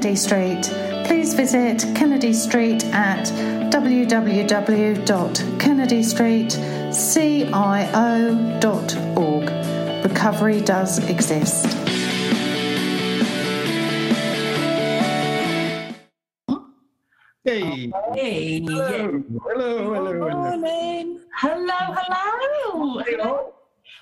Kennedy Street, please visit Kennedy Street at www.kennedystreetcio.org. Recovery does exist. Hey. Hey. Hello. Hello. Hello. Good morning. Hello, hello. hello.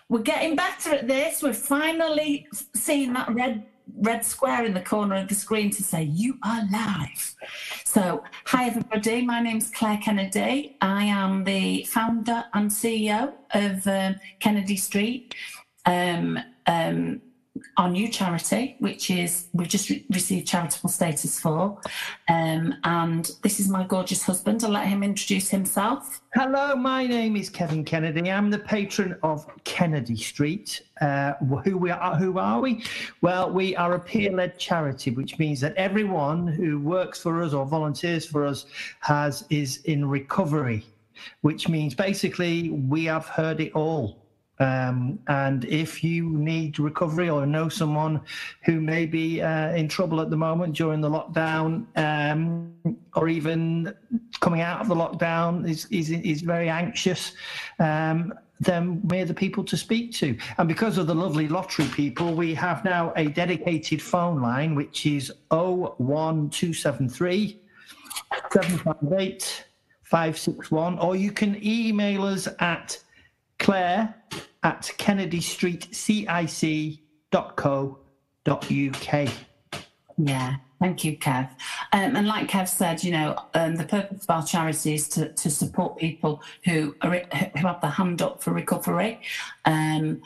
We're getting better at this. We're finally seeing that red red square in the corner of the screen to say you are live. So, hi everybody. My name's Claire Kennedy. I am the founder and CEO of um, Kennedy Street. Um, um, our new charity, which is we've just re- received charitable status for. Um, and this is my gorgeous husband. I'll let him introduce himself. Hello, my name is Kevin Kennedy. I'm the patron of Kennedy Street. Uh, who we are? Who are we? Well, we are a peer-led charity, which means that everyone who works for us or volunteers for us has is in recovery, which means basically we have heard it all. Um, and if you need recovery or know someone who may be uh, in trouble at the moment during the lockdown, um, or even coming out of the lockdown, is is, is very anxious. Um, then we're the people to speak to. And because of the lovely lottery people, we have now a dedicated phone line, which is 01273 758 561, or you can email us at claire at kennedystreetcic.co.uk. Yeah, thank you, Kev. Um, and like Kev said, you know, um, the purpose of our charity is to, to support people who are who have the hand up for recovery. Um,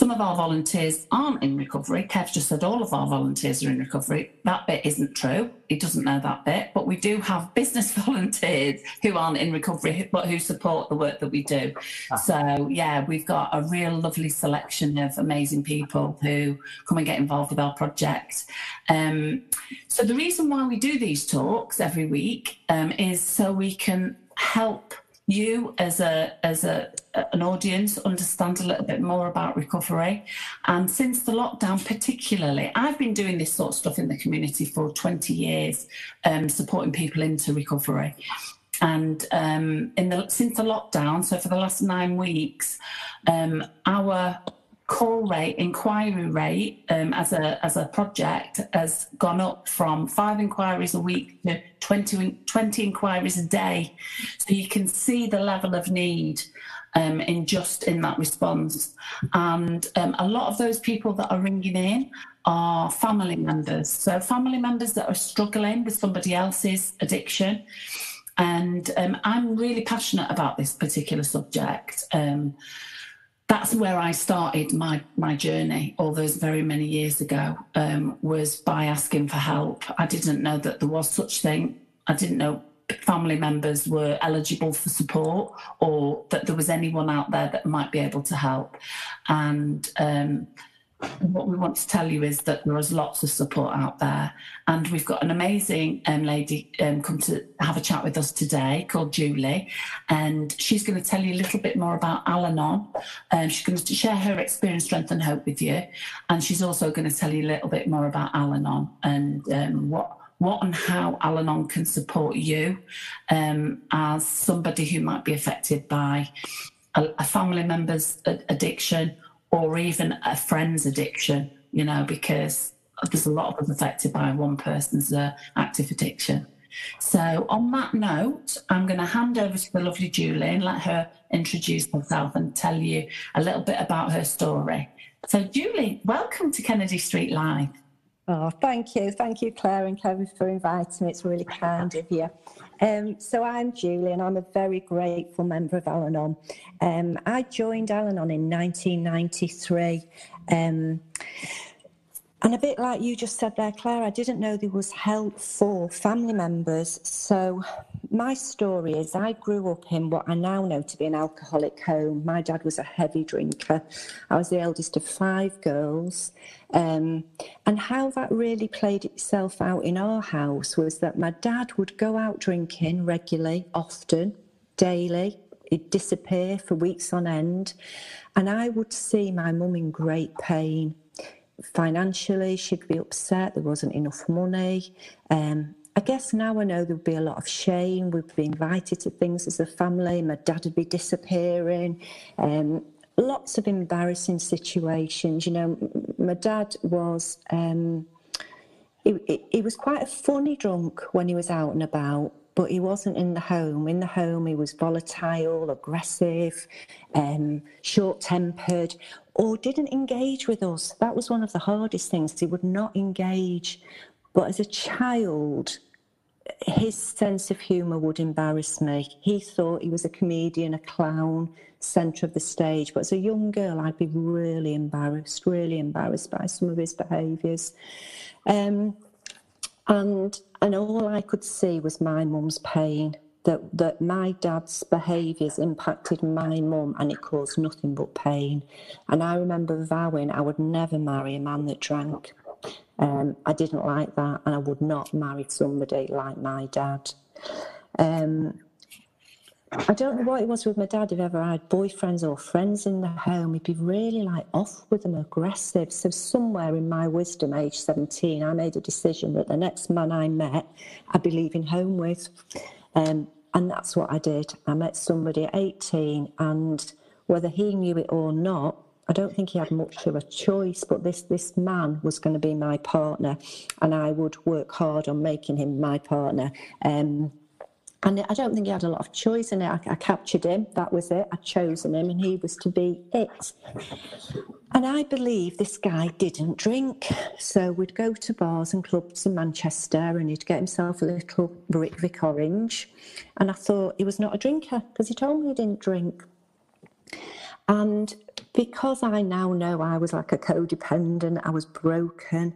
some of our volunteers aren't in recovery. Kev just said all of our volunteers are in recovery. That bit isn't true. He doesn't know that bit. But we do have business volunteers who aren't in recovery, but who support the work that we do. Ah. So, yeah, we've got a real lovely selection of amazing people who come and get involved with our project. Um, so, the reason why we do these talks every week um, is so we can help you as a as a an audience understand a little bit more about recovery. And since the lockdown particularly i've been doing this sort of stuff in the community for 20 years um, supporting people into recovery. And um, in the since the lockdown so for the last nine weeks um, our call rate, inquiry rate um, as a as a project has gone up from five inquiries a week to 20, 20 inquiries a day. So you can see the level of need um, in just in that response. And um, a lot of those people that are ringing in are family members. So family members that are struggling with somebody else's addiction. And um, I'm really passionate about this particular subject. Um, that's where I started my my journey all those very many years ago um, was by asking for help. I didn't know that there was such thing. I didn't know family members were eligible for support or that there was anyone out there that might be able to help. And um, what we want to tell you is that there is lots of support out there, and we've got an amazing um, lady um, come to have a chat with us today called Julie, and she's going to tell you a little bit more about Al-Anon. Um, she's going to share her experience, strength, and hope with you, and she's also going to tell you a little bit more about Al-Anon and um, what what and how Al Anon can support you um, as somebody who might be affected by a, a family member's addiction or even a friend's addiction, you know, because there's a lot of us affected by one person's uh, active addiction. So, on that note, I'm going to hand over to the lovely Julie and let her introduce herself and tell you a little bit about her story. So, Julie, welcome to Kennedy Street Live. Oh, thank you. Thank you, Claire and Kevin, for inviting me. It's really kind of you. Um, so I'm Julie and I'm a very grateful member of Al Anon. Um, I joined Al Anon in 1993. Um, and a bit like you just said there, Claire, I didn't know there was help for family members. So my story is I grew up in what I now know to be an alcoholic home. My dad was a heavy drinker. I was the eldest of five girls. Um, and how that really played itself out in our house was that my dad would go out drinking regularly, often, daily. He'd disappear for weeks on end. And I would see my mum in great pain financially, she'd be upset. There wasn't enough money. Um, I guess now I know there'd be a lot of shame. We'd be invited to things as a family. My dad would be disappearing. Um, lots of embarrassing situations. You know, my dad was. Um, he, he was quite a funny drunk when he was out and about, but he wasn't in the home. In the home, he was volatile, aggressive, um, short tempered, or didn't engage with us. That was one of the hardest things. He would not engage. But as a child, his sense of humour would embarrass me. He thought he was a comedian, a clown, centre of the stage. But as a young girl, I'd be really embarrassed, really embarrassed by some of his behaviours. Um, and and all I could see was my mum's pain. That that my dad's behaviours impacted my mum, and it caused nothing but pain. And I remember vowing I would never marry a man that drank. Um, I didn't like that, and I would not marry somebody like my dad. Um, I don't know what it was with my dad. If ever I had boyfriends or friends in the home, he'd be really like off with them, aggressive. So somewhere in my wisdom, age 17, I made a decision that the next man I met, I'd be leaving home with. Um, and that's what I did. I met somebody at 18, and whether he knew it or not, I don't think he had much of a choice, but this this man was going to be my partner, and I would work hard on making him my partner. Um, and I don't think he had a lot of choice in it. I, I captured him, that was it. I'd chosen him, and he was to be it. And I believe this guy didn't drink. So we'd go to bars and clubs in Manchester and he'd get himself a little Vic Orange. And I thought he was not a drinker because he told me he didn't drink. And because I now know I was like a codependent, I was broken,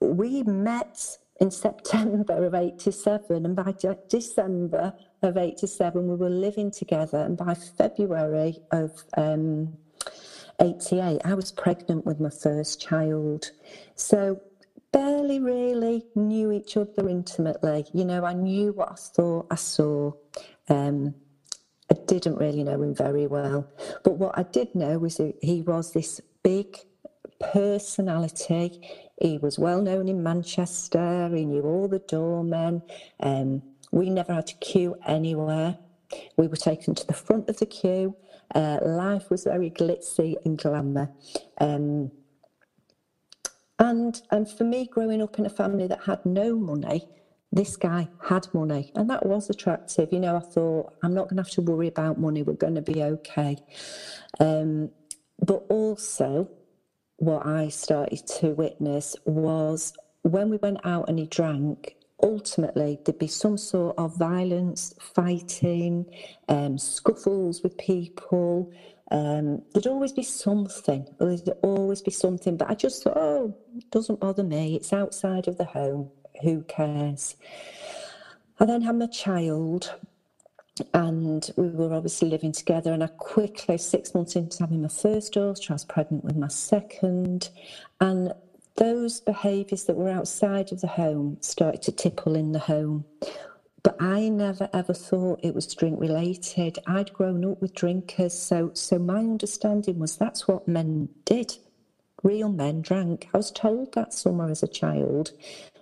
we met in September of 87, and by December of 87, we were living together. And by February of um, 88, I was pregnant with my first child. So, barely really knew each other intimately. You know, I knew what I thought I saw. Um, I didn't really know him very well. But what I did know was he was this big personality. He was well known in Manchester. He knew all the doormen. Um, we never had to queue anywhere. We were taken to the front of the queue. Uh, life was very glitzy and glamour. Um, and and for me, growing up in a family that had no money, this guy had money and that was attractive. You know, I thought, I'm not going to have to worry about money, we're going to be okay. Um, but also, what I started to witness was when we went out and he drank, ultimately there'd be some sort of violence, fighting, um, scuffles with people. Um, there'd always be something, there'd always be something. But I just thought, oh, doesn't bother me. It's outside of the home who cares? I then had my child, and we were obviously living together. And I quickly, six months into having my first daughter, I was pregnant with my second. And those behaviours that were outside of the home started to tipple in the home. But I never ever thought it was drink related. I'd grown up with drinkers, so so my understanding was that's what men did. Real men drank. I was told that somewhere as a child.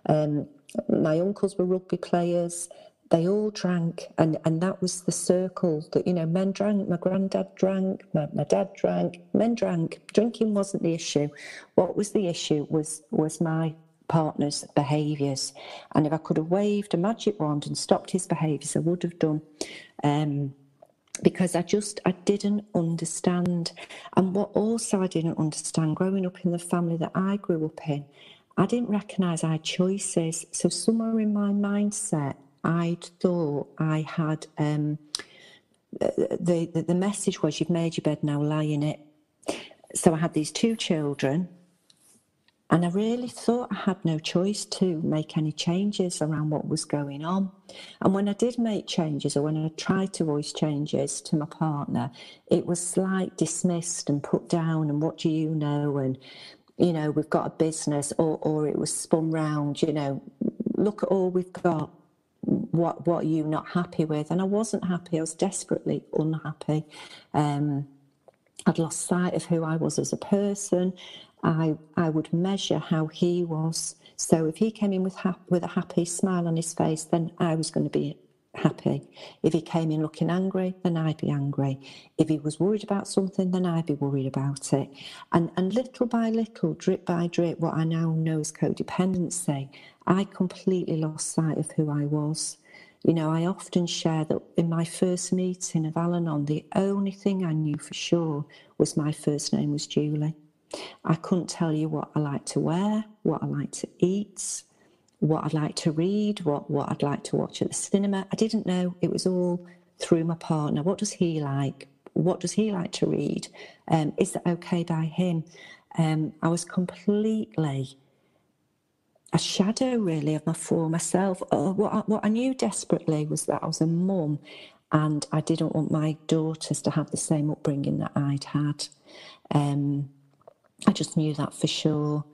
Um, my uncles were rugby players. They all drank, and, and that was the circle that, you know, men drank, my granddad drank, my, my dad drank, men drank. Drinking wasn't the issue. What was the issue was, was my partner's behaviours. And if I could have waved a magic wand and stopped his behaviours, I would have done. Um, because I just I didn't understand. And what also I didn't understand growing up in the family that I grew up in I didn't recognise I had choices. So somewhere in my mindset, I thought I had um, the, the the message was you've made your bed now, lie in it. So I had these two children, and I really thought I had no choice to make any changes around what was going on. And when I did make changes, or when I tried to voice changes to my partner, it was like dismissed and put down. And what do you know? And you know, we've got a business, or, or it was spun round, you know, look at all we've got. What what are you not happy with? And I wasn't happy. I was desperately unhappy. Um, I'd lost sight of who I was as a person, I, I would measure how he was. So if he came in with, with a happy smile on his face, then I was going to be happy. If he came in looking angry, then I'd be angry. If he was worried about something, then I'd be worried about it. And, and little by little, drip by drip, what I now know as codependency, I completely lost sight of who I was. You know, I often share that in my first meeting of Al Anon, the only thing I knew for sure was my first name was Julie. I couldn't tell you what I like to wear, what I like to eat, what I'd like to read, what, what I'd like to watch at the cinema. I didn't know. It was all through my partner. What does he like? What does he like to read? Um, is that okay by him? Um, I was completely a shadow really of my former self. Uh, what, I, what I knew desperately was that I was a mum and I didn't want my daughters to have the same upbringing that I'd had. Um, I just knew that for sure.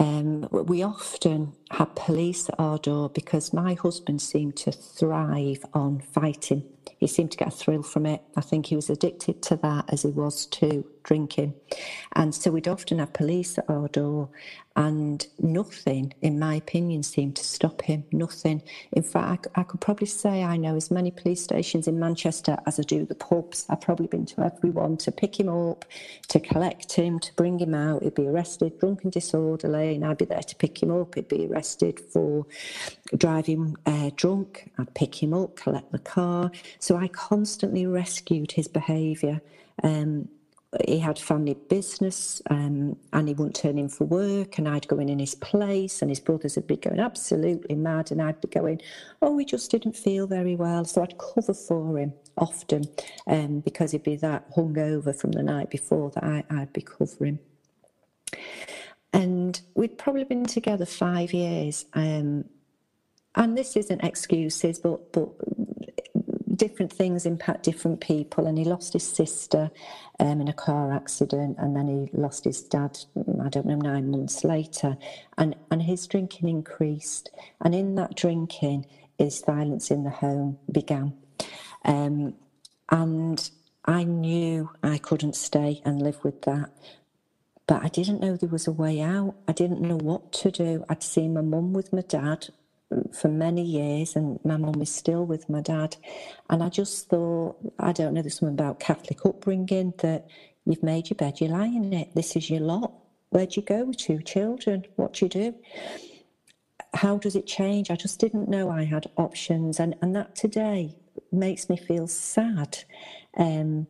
Um, we often had police at our door because my husband seemed to thrive on fighting. He seemed to get a thrill from it. I think he was addicted to that as he was to drinking. And so we'd often have police at our door, and nothing, in my opinion, seemed to stop him. Nothing. In fact, I, could probably say I know as many police stations in Manchester as I do the pubs. I've probably been to everyone to pick him up, to collect him, to bring him out. He'd be arrested, drunk and disorderly, and I'd be there to pick him up. He'd be arrested for driving uh, drunk. I'd pick him up, collect the car. So I constantly rescued his behaviour. Um, he had family business um, and he wouldn't turn in for work and I'd go in in his place and his brothers would be going absolutely mad and I'd be going, oh, he just didn't feel very well. So I'd cover for him often um, because he'd be that hungover from the night before that I, I'd be covering. And we'd probably been together five years. Um, and this isn't excuses, but but different things impact different people. And he lost his sister um, in a car accident, and then he lost his dad. I don't know nine months later, and and his drinking increased. And in that drinking, his violence in the home began. Um, and I knew I couldn't stay and live with that. But I didn't know there was a way out. I didn't know what to do. I'd seen my mum with my dad for many years, and my mum is still with my dad. And I just thought, I don't know, there's something about Catholic upbringing that you've made your bed, you lie in it. This is your lot. Where'd you go to? Children, what do you do? How does it change? I just didn't know I had options, and, and that today makes me feel sad. Um,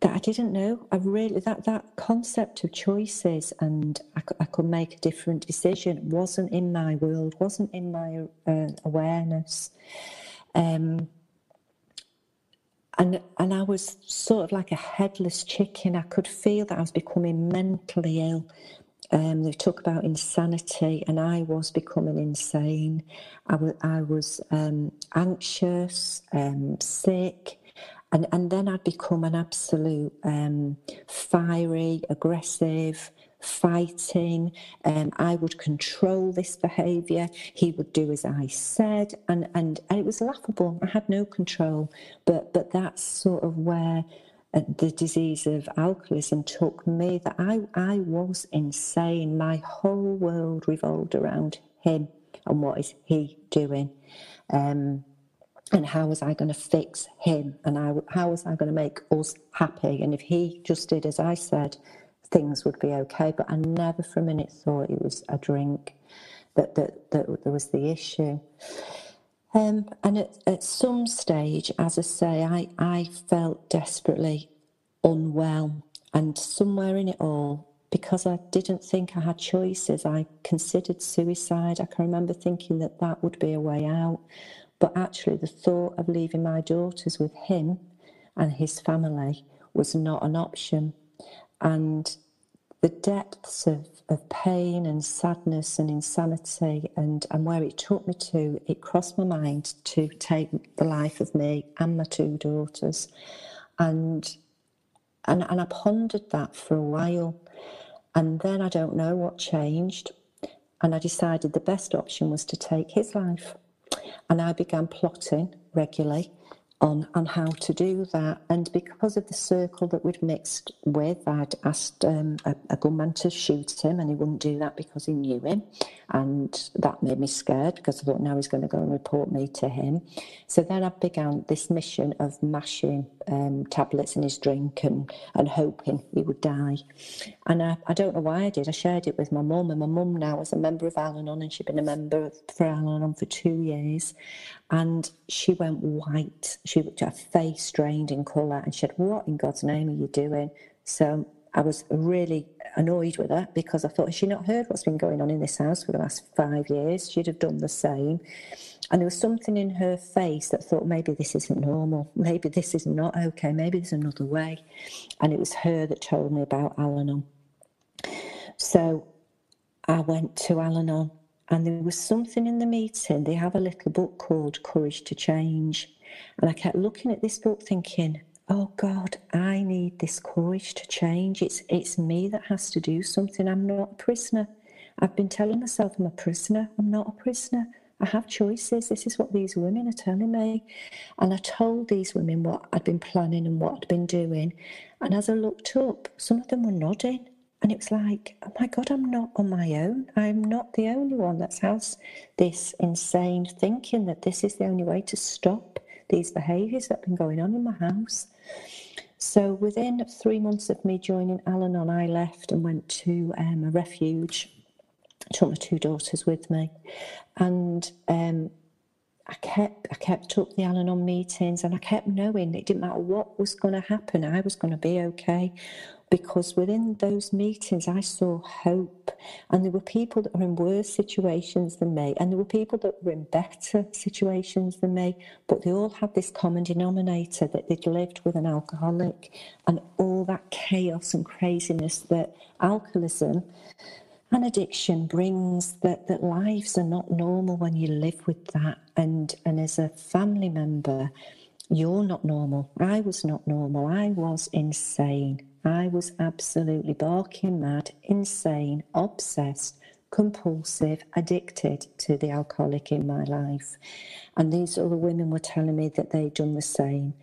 that I didn't know. I really that that concept of choices and I, I could make a different decision wasn't in my world, wasn't in my uh, awareness, um, and and I was sort of like a headless chicken. I could feel that I was becoming mentally ill. Um, they talk about insanity, and I was becoming insane. I was, I was um, anxious, um, sick and and then I'd become an absolute um, fiery, aggressive, fighting. Um, I would control this behaviour. He would do as I said, and, and and it was laughable. I had no control, but but that's sort of where uh, the disease of alcoholism took me. That I I was insane. My whole world revolved around him and what is he doing. Um, and how was I going to fix him? And I, how was I going to make us happy? And if he just did as I said things would be okay. But I never for a minute thought it was a drink that that, that there was the issue. Um, and at, at some stage as I say I, I felt desperately unwell. And somewhere in it all because I didn't think I had choices I considered suicide. I can remember thinking that that would be a way out but actually, the thought of leaving my daughters with him and his family was not an option. And the depths of, of pain and sadness and insanity and, and where it took me to, it crossed my mind to take the life of me and my two daughters. And and, and I pondered that for a while. And then I don't know what changed. And I decided the best option was to take his life. And I began plotting regularly on on how to do that. And because of the circle that we'd mixed with, I'd asked um, a, a gunman to shoot him, and he wouldn't do that because he knew him, and that made me scared because I thought now he's going to go and report me to him. So then I began this mission of mashing um, tablets in his drink and and hoping he would die. And I, I don't know why I did. I shared it with my mum, and my mum now is a member of Al-Anon, and she'd been a member for Al-Anon for two years, and she went white. She her face strained in colour, and she said, "What in God's name are you doing?" So I was really annoyed with her because I thought, has she not heard what's been going on in this house for the last five years? She'd have done the same. And there was something in her face that thought, maybe this isn't normal. Maybe this is not okay. Maybe there's another way. And it was her that told me about Al Anon. So I went to Al Anon and there was something in the meeting. They have a little book called Courage to Change. And I kept looking at this book thinking, oh God, I need this courage to change. It's, it's me that has to do something. I'm not a prisoner. I've been telling myself I'm a prisoner. I'm not a prisoner. I have choices. This is what these women are telling me. And I told these women what I'd been planning and what I'd been doing. And as I looked up, some of them were nodding. And it was like, oh my God, I'm not on my own. I'm not the only one that has this insane thinking that this is the only way to stop these behaviours that have been going on in my house. So within three months of me joining Al Anon, I left and went to um, a refuge. Took my two daughters with me, and um, I kept I kept up the Al Anon meetings, and I kept knowing it didn't matter what was going to happen, I was going to be okay. Because within those meetings I saw hope and there were people that were in worse situations than me and there were people that were in better situations than me but they all had this common denominator that they'd lived with an alcoholic and all that chaos and craziness that alcoholism and addiction brings that that lives are not normal when you live with that and and as a family member you're not normal i was not normal i was insane I was absolutely barking mad, insane, obsessed, compulsive, addicted to the alcoholic in my life. And these other women were telling me that they'd done the same.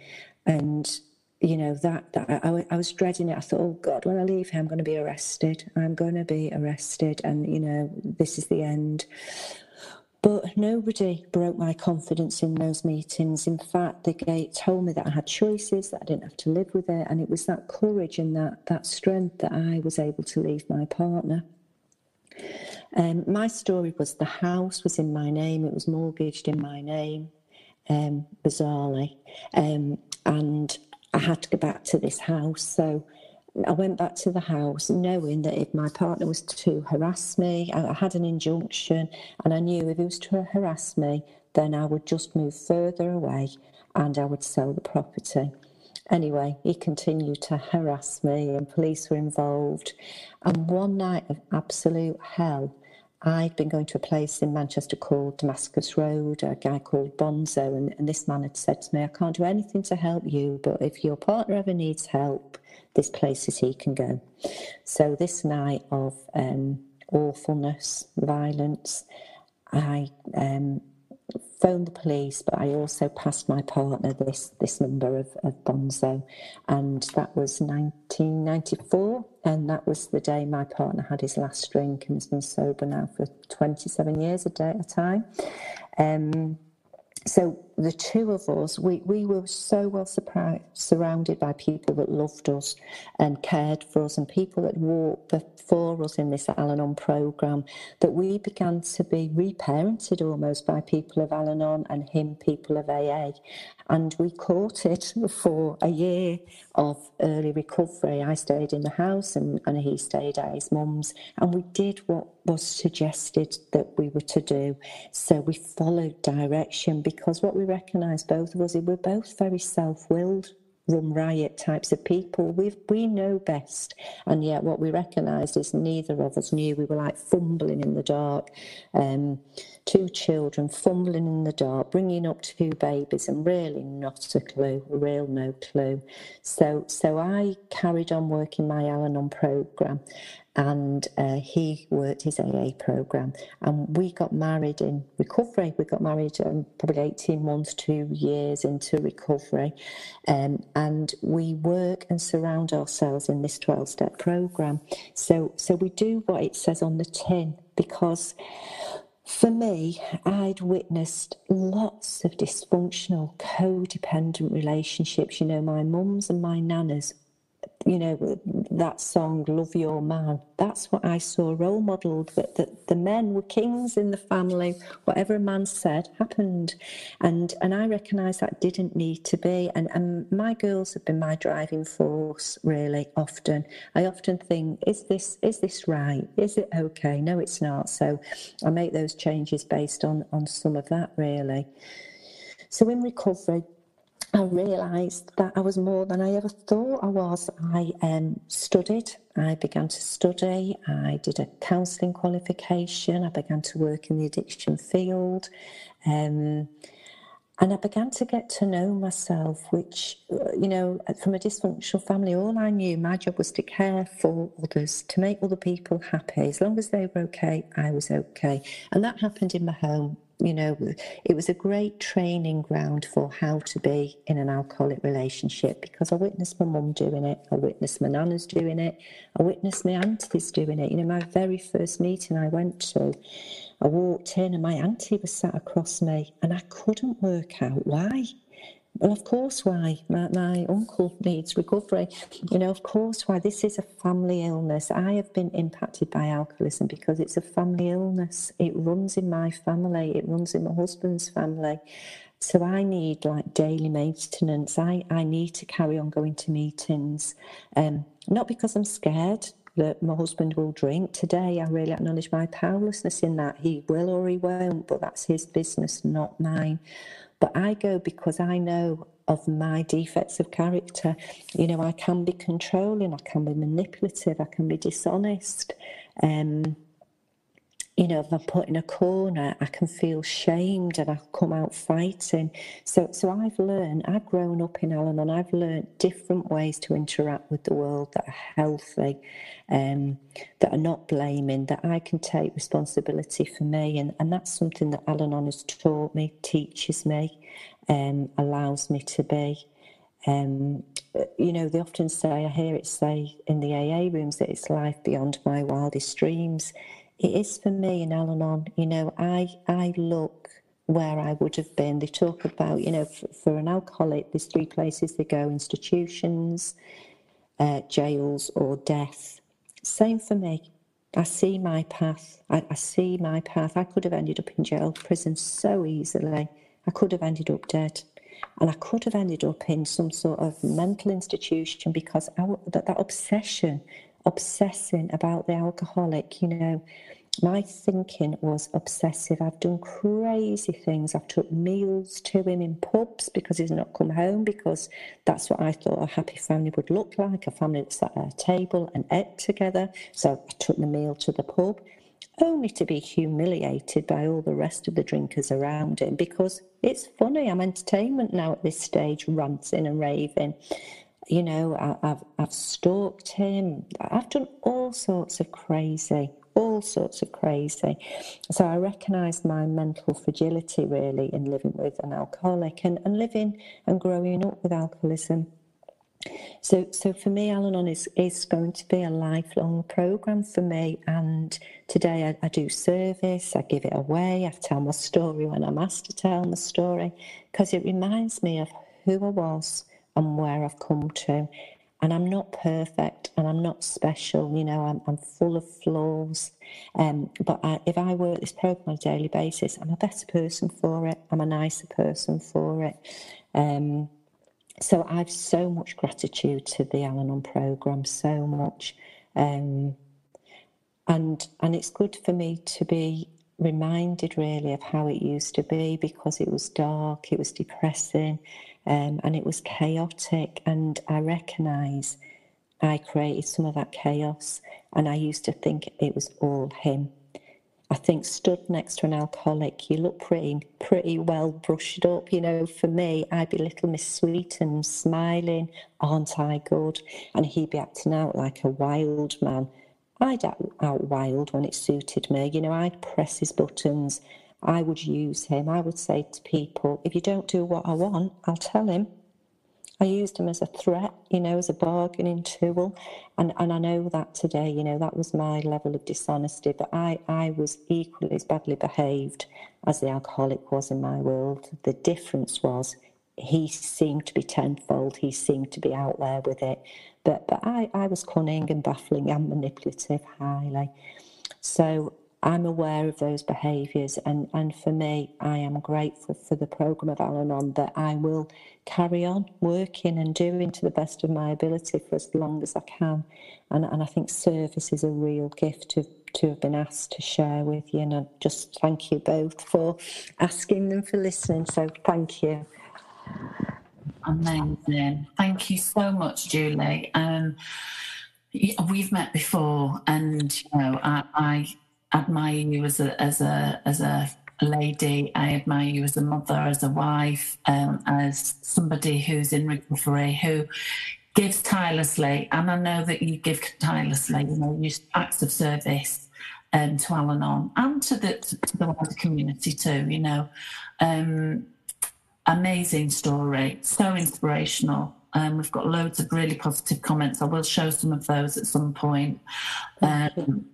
And you know that, that I, I was dreading it. I thought, oh God, when I leave here, I'm going to be arrested. I'm going to be arrested, and you know this is the end. But nobody broke my confidence in those meetings. In fact, the gate told me that I had choices, that I didn't have to live with it. And it was that courage and that, that strength that I was able to leave my partner. Um, my story was the house was in my name, it was mortgaged in my name, um, bizarrely. Um, and I had to go back to this house. So I went back to the house knowing that if my partner was to harass me, I had an injunction, and I knew if he was to harass me, then I would just move further away and I would sell the property. Anyway, he continued to harass me, and police were involved. And one night of absolute hell, I'd been going to a place in Manchester called Damascus Road, a guy called Bonzo, and, and this man had said to me, I can't do anything to help you, but if your partner ever needs help, this place is he can go. So this night of um, awfulness, violence, I um, phoned the police, but I also passed my partner this this number of, of Bonzo, and that was 1994, and that was the day my partner had his last drink and has been sober now for 27 years a day at a time. Um, so the two of us, we, we were so well surrounded by people that loved us and cared for us, and people that walked before us in this Al Anon program, that we began to be reparented almost by people of Al Anon and him, people of AA. And we caught it for a year of early recovery. I stayed in the house and, and he stayed at his mum's, and we did what was suggested that we were to do. So we followed direction because what we recognised, both of us, we're both very self willed run riot types of people. We we know best, and yet what we recognised is neither of us knew. We were like fumbling in the dark um, two children, fumbling in the dark, bringing up two babies, and really not a clue, a real no clue. So, so I carried on working my Al-Anon program, and uh, he worked his AA program. And we got married in recovery. We got married um, probably 18 months, two years into recovery. Um, and we work and surround ourselves in this 12 step program. So, so we do what it says on the tin because for me, I'd witnessed lots of dysfunctional, codependent relationships. You know, my mums and my nanas you know, that song, Love Your Man, that's what I saw role modelled, that, that the men were kings in the family. Whatever a man said happened. And and I recognise that didn't need to be. And, and my girls have been my driving force, really, often. I often think, is this is this right? Is it okay? No, it's not. So I make those changes based on, on some of that, really. So in recovery, I realised that I was more than I ever thought I was. I um, studied, I began to study, I did a counselling qualification, I began to work in the addiction field, um, and I began to get to know myself, which, uh, you know, from a dysfunctional family, all I knew, my job was to care for others, to make other people happy. As long as they were okay, I was okay. And that happened in my home you know, it was a great training ground for how to be in an alcoholic relationship because I witnessed my mum doing it, I witnessed my nana's doing it, I witnessed my aunties doing it. You know, my very first meeting I went to, I walked in and my auntie was sat across me and I couldn't work out why. Well, of course, why? My, my, uncle needs recovery. You know, of course, why? This is a family illness. I have been impacted by alcoholism because it's a family illness. It runs in my family, it runs in my husband's family. So I need like daily maintenance. I, I need to carry on going to meetings. Um, not because I'm scared that my husband will drink. Today, I really acknowledge my powerlessness in that. He will or he won't, but that's his business, not mine. But I go because I know of my defects of character. You know, I can be controlling, I can be manipulative, I can be dishonest. Um, you know, if I'm put in a corner, I can feel shamed and I come out fighting. So, so I've learned, I've grown up in Al Anon, I've learned different ways to interact with the world that are healthy, um, that are not blaming, that I can take responsibility for me. And, and that's something that Al Anon has taught me, teaches me, um, allows me to be. Um, you know, they often say, I hear it say in the AA rooms that it's life beyond my wildest dreams. It is for me in Al Anon. You know, I, I look where I would have been. They talk about, you know, for, for an alcoholic, there's three places they go institutions, uh, jails, or death. Same for me. I see my path. I, I, see my path. I could have ended up in jail, prison so easily. I could have ended up dead. And I could have ended up in some sort of mental institution because I, that, that obsession, obsessing about the alcoholic, you know, my thinking was obsessive. I've done crazy things. I've took meals to him in pubs because he's not come home because that's what I thought a happy family would look like, a family that sat at a table and ate together. So I took the meal to the pub only to be humiliated by all the rest of the drinkers around him because it's funny. I'm entertainment now at this stage, ranting and raving. You know, I, have I've stalked him. I've done all sorts of crazy all sorts of crazy. So I recognised my mental fragility really in living with an alcoholic and, and living and growing up with alcoholism. So, so for me, Al-Anon is, is going to be a lifelong program for me. And today I, I, do service, I give it away, I tell my story when I'm asked to tell my story, because it reminds me of who I was and where I've come to and I'm not perfect and I'm not special. You know, I'm, I'm full of flaws. Um, but I, if I work this program on a daily basis, I'm a better person for it. I'm a nicer person for it. Um, so I've so much gratitude to the Al-Anon program, so much. Um, and and it's good for me to be reminded really of how it used to be because it was dark, it was depressing, um, and it was chaotic. And I recognise I created some of that chaos, and I used to think it was all him. I think stood next to an alcoholic, you look pretty pretty well brushed up. You know, for me, I'd be little Miss Sweet and smiling, aren't I good? And he'd be acting out like a wild man. I'd act out wild when it suited me. You know, I'd press his buttons. I would use him. I would say to people, if you don't do what I want, I'll tell him. I used him as a threat, you know, as a bargaining tool. And, and I know that today, you know, that was my level of dishonesty, but I, I was equally as badly behaved as the alcoholic was in my world. The difference was he seemed to be tenfold, he seemed to be out there with it. But, but I, I was cunning and baffling and manipulative highly. So I'm aware of those behaviours, and, and for me, I am grateful for the programme of Al Anon that I will carry on working and doing to the best of my ability for as long as I can. And, and I think service is a real gift to, to have been asked to share with you. And I just thank you both for asking and for listening. So thank you. Amazing. Thank you so much, Julie. Um, we've met before, and you know, I, I admire you as a as a as a lady. I admire you as a mother, as a wife, um, as somebody who's in recovery who gives tirelessly. And I know that you give tirelessly. You know, you acts of service um, to Al-Anon and to the to the wider community too. You know, um, amazing story, so inspirational. Um, we've got loads of really positive comments. I will show some of those at some point. Um,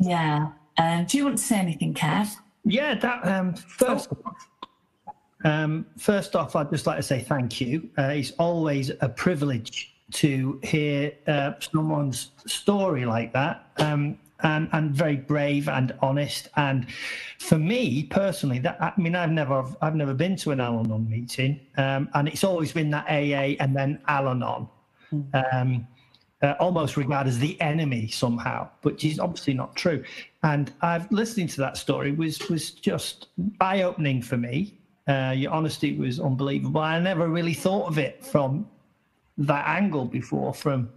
yeah, um, do you want to say anything, Kev? Yeah, that um, first. Um, first off, I'd just like to say thank you. Uh, it's always a privilege to hear uh, someone's story like that, um, and and very brave and honest. And for me personally, that I mean, I've never I've never been to an Al-Anon meeting, um, and it's always been that AA and then Al-Anon. Mm uh, almost regarded as the enemy somehow, which is obviously not true. And I've listening to that story was was just eye opening for me. Uh, your honesty was unbelievable. I never really thought of it from that angle before, from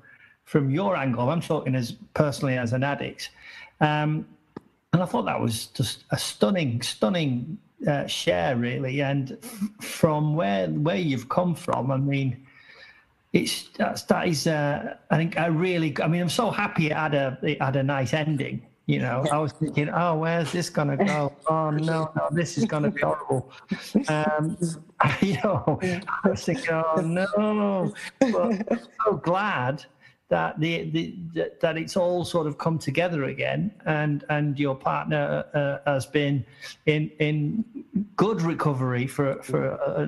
from your angle. I'm talking as personally as an addict, um, and I thought that was just a stunning, stunning uh, share, really. And from where where you've come from, I mean it's that's that is uh, I think I really I mean I'm so happy it had a it had a nice ending. You know, I was thinking, oh, where's this gonna go? Oh no, no, this is gonna be horrible. Um, you know, I was thinking, oh no, but I'm so glad that the, the that it's all sort of come together again, and and your partner uh, has been in in good recovery for for a, a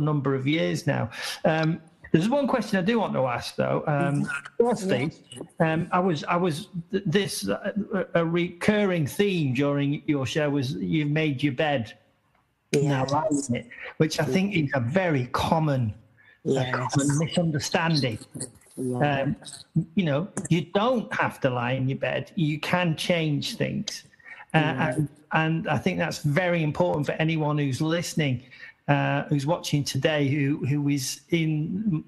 number of years now. Um, there's one question I do want to ask, though. Um, firstly, um, I was, I was this uh, a recurring theme during your show was you've made your bed yes. now it, which I think is a very common, yes. common misunderstanding. Um, you know, you don't have to lie in your bed. You can change things, uh, and, and I think that's very important for anyone who's listening uh, who's watching today who who is in,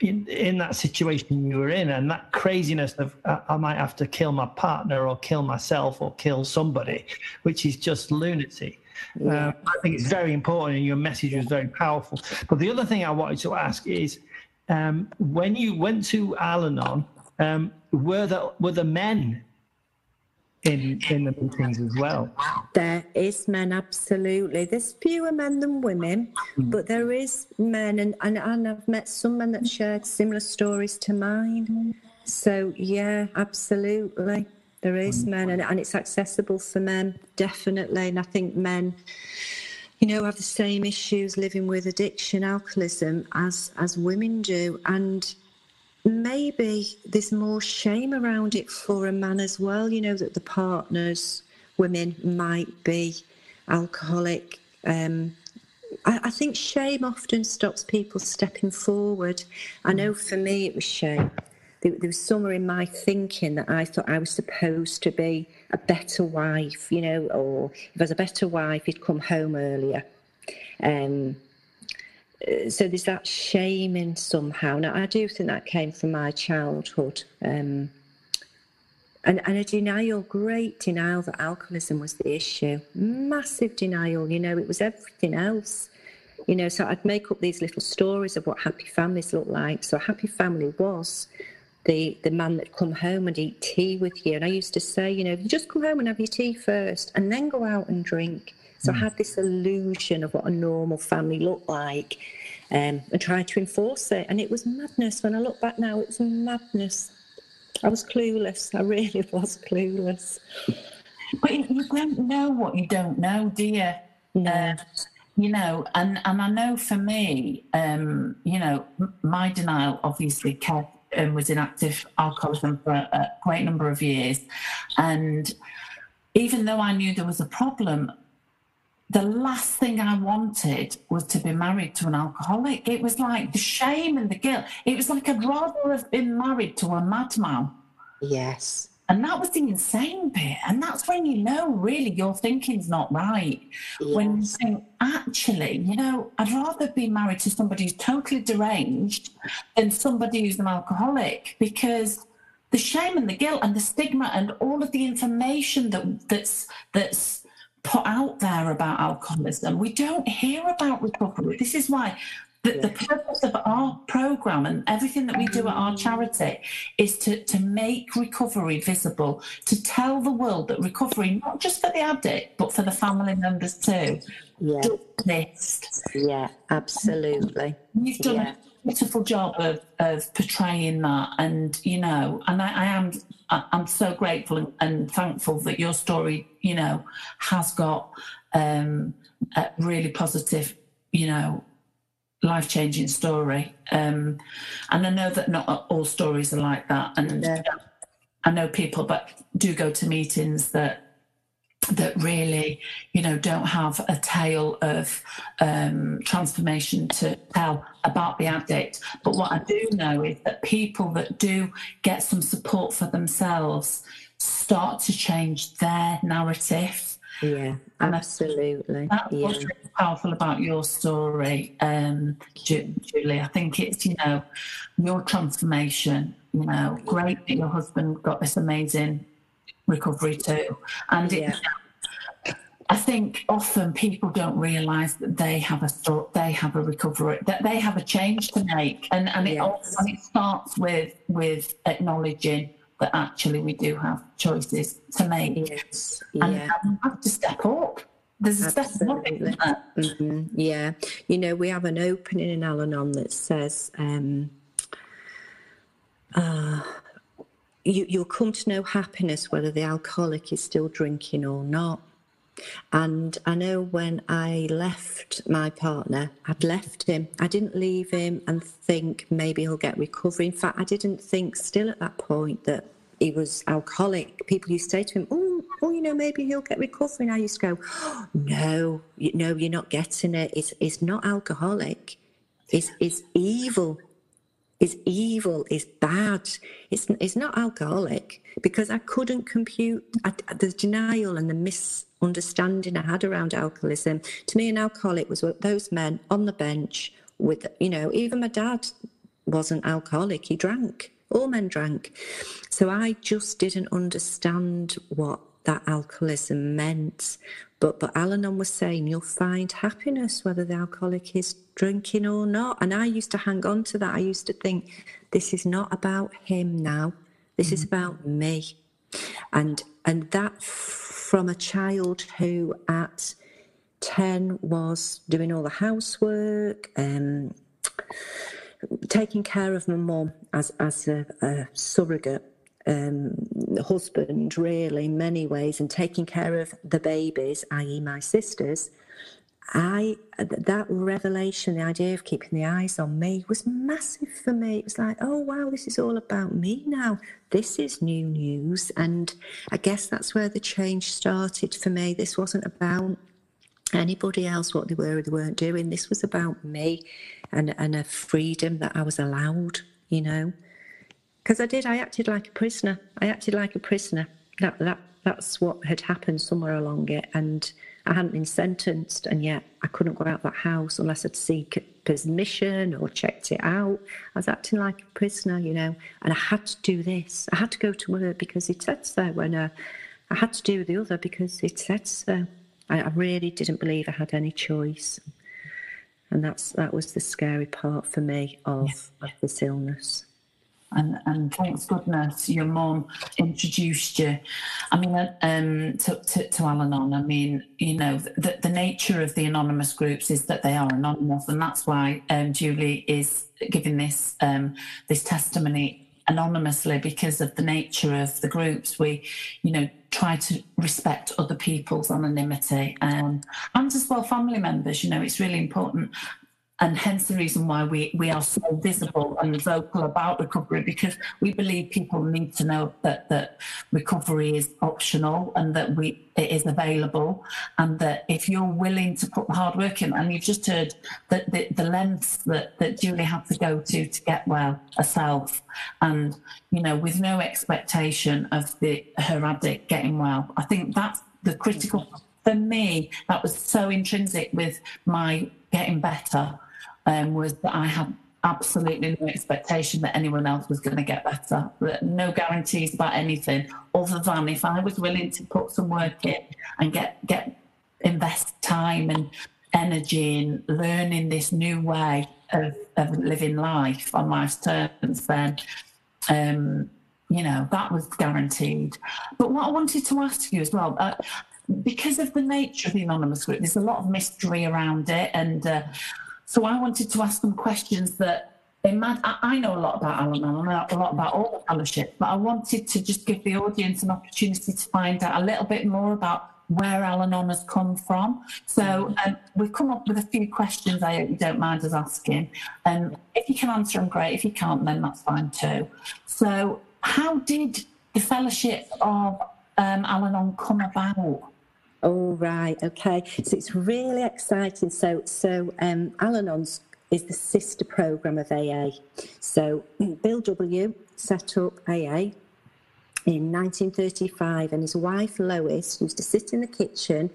in in that situation you were in and that craziness of uh, I might have to kill my partner or kill myself or kill somebody, which is just lunacy. Yeah. Uh, I think it's very important, and your message was very powerful. But the other thing I wanted to ask is, um, when you went to Al-Anon, um, were the were the men in in the meetings as well. There is men, absolutely. There's fewer men than women, mm. but there is men, and, and and I've met some men that shared similar stories to mine. So yeah, absolutely. There is mm. men, and, and it's accessible for men, definitely. And I think men, you know, have the same issues living with addiction, alcoholism as as women do, and maybe there's more shame around it for a man as well. You know, that the partners, women might be alcoholic. Um, I, I, think shame often stops people stepping forward. I know for me it was shame. There, there, was somewhere in my thinking that I thought I was supposed to be a better wife, you know, or if I was a better wife, he'd come home earlier. Um, so there's that shaming somehow. Now, I do think that came from my childhood. Um, and, and a denial, great denial that alcoholism was the issue. Massive denial, you know, it was everything else. You know, so I'd make up these little stories of what happy families look like. So a happy family was the the man that come home and eat tea with you. And I used to say, you know, you just come home and have your tea first and then go out and drink. So. I had this illusion of what a normal family looked like um, and tried to enforce it. And it was madness. When I look back now, it was madness. I was clueless. I really was clueless. But you don't know what you don't know, do you? No. Uh, you know, and, and I know for me, um, you know, my denial obviously kept, um, was in active alcoholism for a, a great number of years. And even though I knew there was a problem, the last thing I wanted was to be married to an alcoholic. It was like the shame and the guilt. It was like I'd rather have been married to a madman. Yes. And that was the insane bit. And that's when you know really your thinking's not right. Yes. When you think, actually, you know, I'd rather be married to somebody who's totally deranged than somebody who's an alcoholic because the shame and the guilt and the stigma and all of the information that that's that's put out there about alcoholism. We don't hear about recovery. This is why the, the purpose of our program and everything that we do at our charity is to, to make recovery visible, to tell the world that recovery, not just for the addict, but for the family members too, yeah. Yeah, absolutely. You've done yeah. Beautiful job of, of portraying that, and you know, and I, I am I'm so grateful and, and, thankful that your story, you know, has got um, a really positive, you know, life changing story. Um, and I know that not all stories are like that. And yeah. I know people, but do go to meetings that that really, you know, don't have a tale of um, transformation to tell about the addict. But what I do know is that people that do get some support for themselves start to change their narrative. Yeah, absolutely. That's yeah. what's really powerful about your story, um, Julie. I think it's, you know, your transformation, you know, great that your husband got this amazing recovery too. And it, I think often people don't realise that they have a thought, they have a recovery, that they have a change to make, and and it yes. also, and it starts with with acknowledging that actually we do have choices to make, yes. and, yeah. and we have to step up. There's a Absolutely. step up. Mm-hmm. Yeah, you know we have an opening in Al-Anon that says. Um, uh, you, you'll come to know happiness whether the alcoholic is still drinking or not. And I know when I left my partner, I'd left him. I didn't leave him and think maybe he'll get recovery. In fact, I didn't think still at that point that he was alcoholic. People used to say to him, "Oh, oh, you know, maybe he'll get recovery." And I used to go, oh, "No, you, no, you're not getting it. It's, it's not alcoholic. It's, it's evil is evil, is bad. It's, it's not alcoholic because I couldn't compute I, the denial and the misunderstanding I had around alcoholism. To me, an alcoholic was those men on the bench with, you know, even my dad wasn't alcoholic, he drank. All men drank. So I just didn't understand what that alcoholism meant. But but Al-Anon was saying you'll find happiness whether the alcoholic is drinking or not. And I used to hang on to that. I used to think this is not about him now. This mm-hmm. is about me. And and that from a child who at 10 was doing all the housework, um, taking care of my mum as, as a, a surrogate um, husband, really, in many ways, and taking care of the babies, i.e., my sisters, I that revelation, the idea of keeping the eyes on me, was massive for me. It was like, oh wow, this is all about me now. This is new news, and I guess that's where the change started for me. This wasn't about anybody else what they were or they weren't doing. This was about me and and a freedom that I was allowed. You know because I did. I acted like a prisoner. I acted like a prisoner. That that that's what had happened somewhere along it, and I hadn't been sentenced, and yet I couldn't go out that house unless I'd seek permission or checked it out. I was acting like a prisoner, you know, and I had to do this. I had to go to work because it said so. When uh, I had to do the other because it said so. I, I really didn't believe I had any choice, and that's that was the scary part for me of, yeah. of this illness and and thanks goodness your mum introduced you. I mean, um, to, to, to Al-Anon. I mean, you know, the, the nature of the anonymous groups is that they are anonymous, and that's why um, Julie is giving this um, this testimony anonymously because of the nature of the groups. We, you know, try to respect other people's anonymity um, and as well family members. You know, it's really important and hence the reason why we, we are so visible and vocal about recovery because we believe people need to know that, that recovery is optional and that we it is available. And that if you're willing to put the hard work in and you've just heard that the, the lengths that, that Julie had to go to to get well herself. And you know with no expectation of the her addict getting well. I think that's the critical for me that was so intrinsic with my getting better um, was that I had absolutely no expectation that anyone else was going to get better. No guarantees about anything other than if I was willing to put some work in and get get invest time and energy in learning this new way of, of living life on my terms, then um, you know that was guaranteed. But what I wanted to ask you as well. Uh, because of the nature of the anonymous group, there's a lot of mystery around it, and uh, so I wanted to ask them questions that I know a lot about Al-Anon, I know a lot about all the fellowship, but I wanted to just give the audience an opportunity to find out a little bit more about where Al-Anon has come from. So um, we've come up with a few questions I hope you don't mind us asking. Um, if you can answer them, great. If you can't, then that's fine too. So how did the fellowship of um, Al-Anon come about? Oh right, okay. So it's really exciting. So so um, Al-Anon's is the sister program of AA. So Bill W set up AA in 1935, and his wife Lois used to sit in the kitchen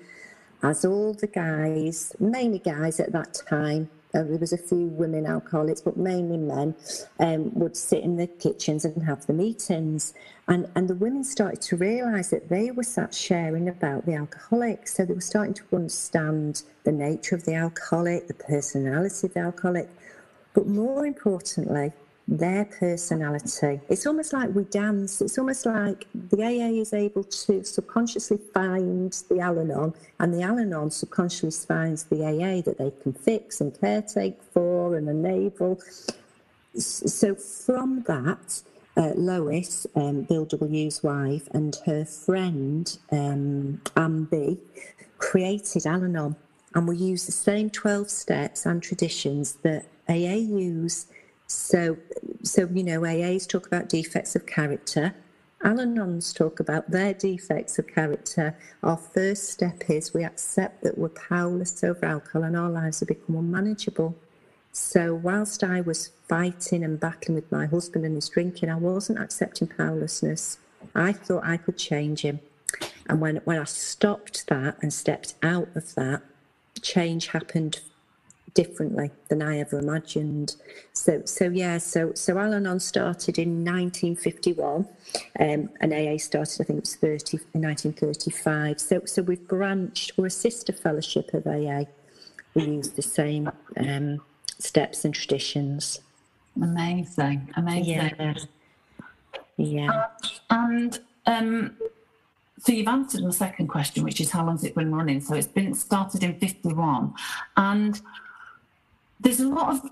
as all the guys, mainly guys at that time, uh, there was a few women alcoholics, but mainly men, um, would sit in the kitchens and have the meetings. And, and the women started to realise that they were sat sharing about the alcoholic. So they were starting to understand the nature of the alcoholic, the personality of the alcoholic, but more importantly, their personality. It's almost like we dance. It's almost like the AA is able to subconsciously find the Al Anon, and the Al Anon subconsciously finds the AA that they can fix and caretake for and enable. So from that, uh, Lois, um, Bill W.'s wife, and her friend, um, Anne B., created Al Anon. And we use the same 12 steps and traditions that AA use so, so you know, AAs talk about defects of character. Al-Anons talk about their defects of character. Our first step is we accept that we're powerless over alcohol and our lives have become unmanageable. So, whilst I was fighting and battling with my husband and his drinking, I wasn't accepting powerlessness. I thought I could change him. And when, when I stopped that and stepped out of that, change happened differently than I ever imagined. So, so yeah, so so Al-Anon started in 1951, um, and AA started, I think it was 30 in 1935. So, so we've branched. We're a sister fellowship of AA. We use the same um, steps and traditions. Amazing, amazing. Yeah. Yeah. Uh, and um, so you've answered my second question, which is how long's it been running? So it's been started in 51. And there's a lot of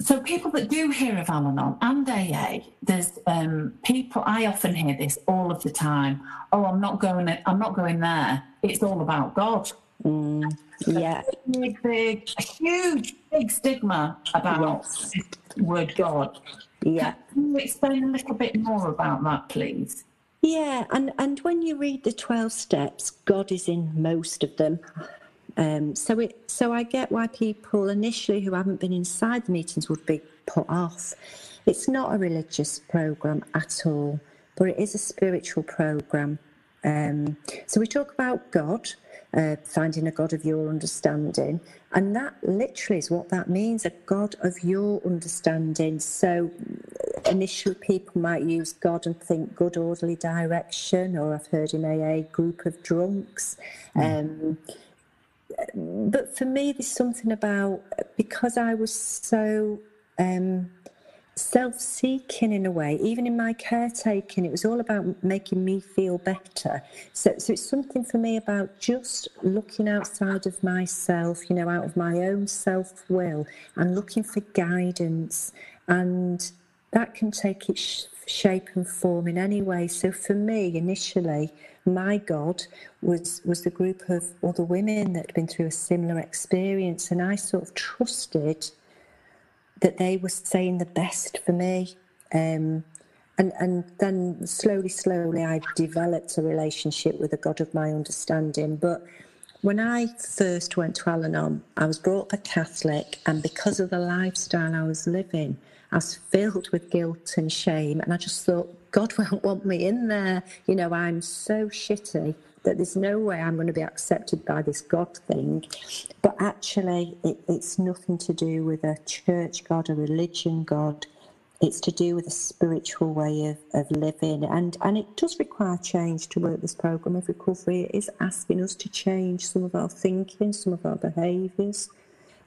so people that do hear of Al-Anon and AA, there's um, people. I often hear this all of the time. Oh, I'm not going. I'm not going there. It's all about God. Mm, yeah, a big, big, a huge, big stigma about yes. word God. Yeah, can you explain a little bit more about that, please? Yeah, and and when you read the twelve steps, God is in most of them. Um, so it so I get why people initially who haven't been inside the meetings would be put off. It's not a religious program at all, but it is a spiritual program. Um, so we talk about God, uh, finding a God of your understanding. And that literally is what that means a God of your understanding. So initially, people might use God and think good orderly direction, or I've heard in AA, group of drunks. Mm. Um, but for me, there's something about because I was so. Um, self seeking in a way. Even in my caretaking, it was all about making me feel better. So, so it's something for me about just looking outside of myself, you know, out of my own self will and looking for guidance. And that can take its shape and form in any way. So for me, initially, my God was was the group of other women that had been through a similar experience, and I sort of trusted that they were saying the best for me. Um, and, and then slowly, slowly, I developed a relationship with the God of my understanding. But when I first went to Al Anon, I was brought up a Catholic, and because of the lifestyle I was living, I was filled with guilt and shame. And I just thought, God won't want me in there. You know, I'm so shitty that there's no way I'm going to be accepted by this God thing. But actually, it, it's nothing to do with a church God, a religion God. It's to do with a spiritual way of, of living. And, and it does require change to work this program of recovery. It is asking us to change some of our thinking, some of our behaviours.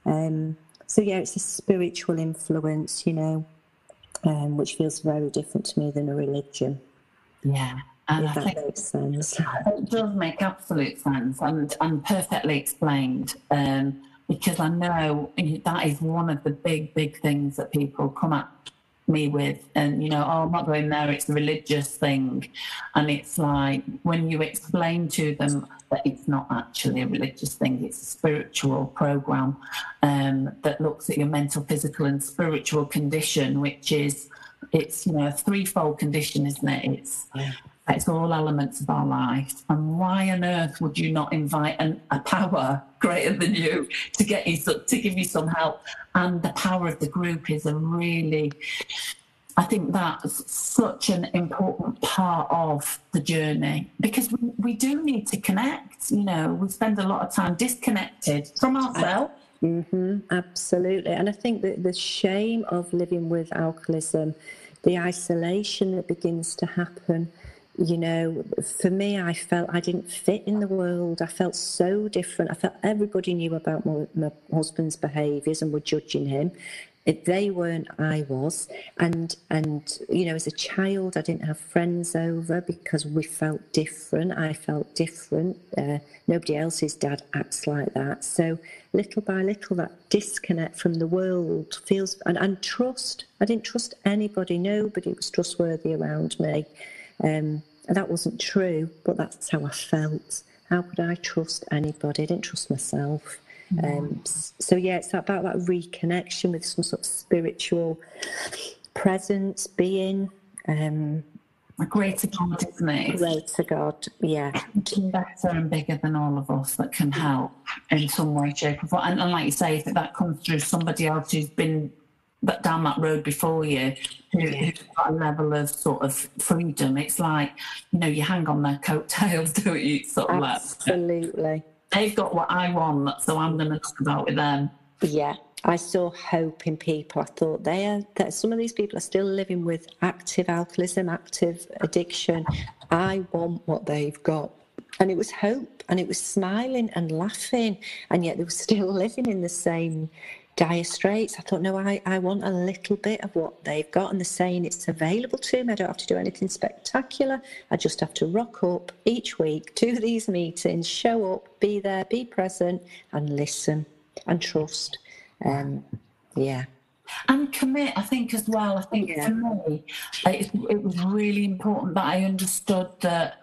Um, so, yeah, it's a spiritual influence, you know, um, which feels very different to me than a religion. Yeah. And if I that makes sense. It does make absolute sense and, and perfectly explained. Um, because I know that is one of the big, big things that people come at me with. And, you know, oh, I'm not going there, it's a religious thing. And it's like when you explain to them that it's not actually a religious thing, it's a spiritual program um, that looks at your mental, physical, and spiritual condition, which is it's you know a threefold condition, isn't it? It's yeah. It's all elements of our life. And why on earth would you not invite an, a power greater than you to get you to give you some help? And the power of the group is a really, I think that's such an important part of the journey because we, we do need to connect. You know, we spend a lot of time disconnected from ourselves. Mm-hmm, absolutely. And I think that the shame of living with alcoholism, the isolation that begins to happen, you know, for me, I felt I didn't fit in the world. I felt so different. I felt everybody knew about my, my husband's behaviours and were judging him. If they weren't, I was. And and you know, as a child, I didn't have friends over because we felt different. I felt different. Uh, nobody else's dad acts like that. So little by little, that disconnect from the world feels and, and trust. I didn't trust anybody. Nobody was trustworthy around me. Um, and that wasn't true, but that's how I felt. How could I trust anybody? I didn't trust myself. Mm. Um, so, yeah, it's about that reconnection with some sort of spiritual presence, being. Um, a greater God, isn't it? Greater God, yeah. Better and bigger than all of us that can help in some way, shape, or form. And, and like you say, if that comes through somebody else who's been but down that road before you who, who's got a level of sort of freedom. It's like, you know, you hang on their coattails, don't you? Sort of Absolutely. Like, they've got what I want, so I'm going to talk about with them. Yeah. I saw hope in people. I thought they are that some of these people are still living with active alcoholism, active addiction. I want what they've got. And it was hope and it was smiling and laughing, and yet they were still living in the same dire straits. I thought, no, I, I want a little bit of what they've got. And they're saying it's available to me. I don't have to do anything spectacular. I just have to rock up each week do these meetings, show up, be there, be present, and listen and trust. Um, yeah. And commit, I think, as well. I think yeah. for me, it, it was really important that I understood that